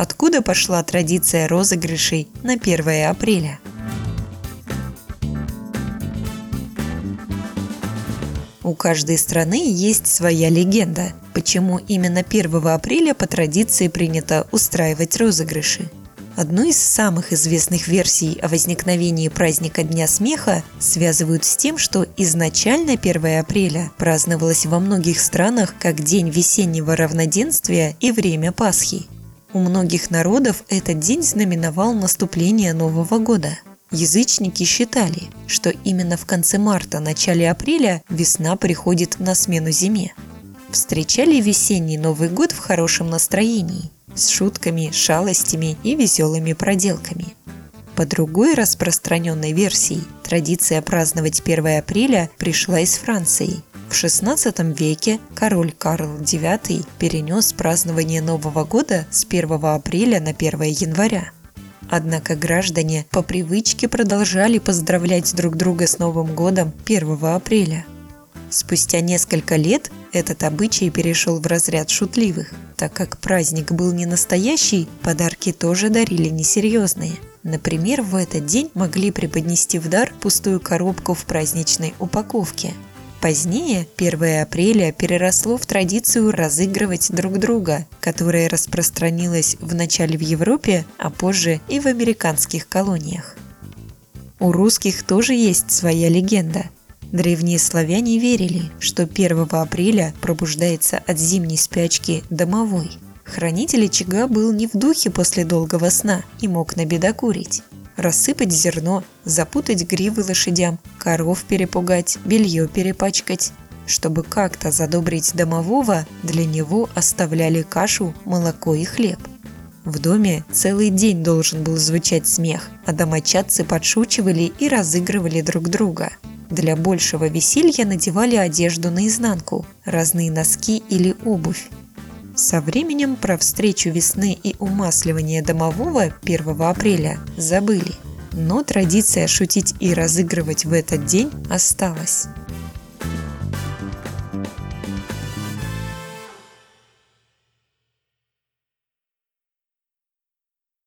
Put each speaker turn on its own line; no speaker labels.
откуда пошла традиция розыгрышей на 1 апреля. У каждой страны есть своя легенда, почему именно 1 апреля по традиции принято устраивать розыгрыши. Одну из самых известных версий о возникновении праздника Дня смеха связывают с тем, что изначально 1 апреля праздновалось во многих странах как день весеннего равноденствия и время Пасхи. У многих народов этот день знаменовал наступление Нового года – Язычники считали, что именно в конце марта, начале апреля весна приходит на смену зиме. Встречали весенний Новый год в хорошем настроении, с шутками, шалостями и веселыми проделками. По другой распространенной версии, традиция праздновать 1 апреля пришла из Франции. В XVI веке король Карл IX перенес празднование Нового года с 1 апреля на 1 января. Однако граждане по привычке продолжали поздравлять друг друга с Новым годом 1 апреля. Спустя несколько лет этот обычай перешел в разряд шутливых, так как праздник был не настоящий, подарки тоже дарили несерьезные. Например, в этот день могли преподнести в дар пустую коробку в праздничной упаковке – Позднее 1 апреля переросло в традицию разыгрывать друг друга, которая распространилась вначале в Европе, а позже и в американских колониях. У русских тоже есть своя легенда. Древние славяне верили, что 1 апреля пробуждается от зимней спячки домовой. Хранитель очага был не в духе после долгого сна и мог набедокурить рассыпать зерно, запутать гривы лошадям, коров перепугать, белье перепачкать. Чтобы как-то задобрить домового, для него оставляли кашу, молоко и хлеб. В доме целый день должен был звучать смех, а домочадцы подшучивали и разыгрывали друг друга. Для большего веселья надевали одежду наизнанку, разные носки или обувь. Со временем про встречу весны и умасливание домового 1 апреля забыли, но традиция шутить и разыгрывать в этот день осталась.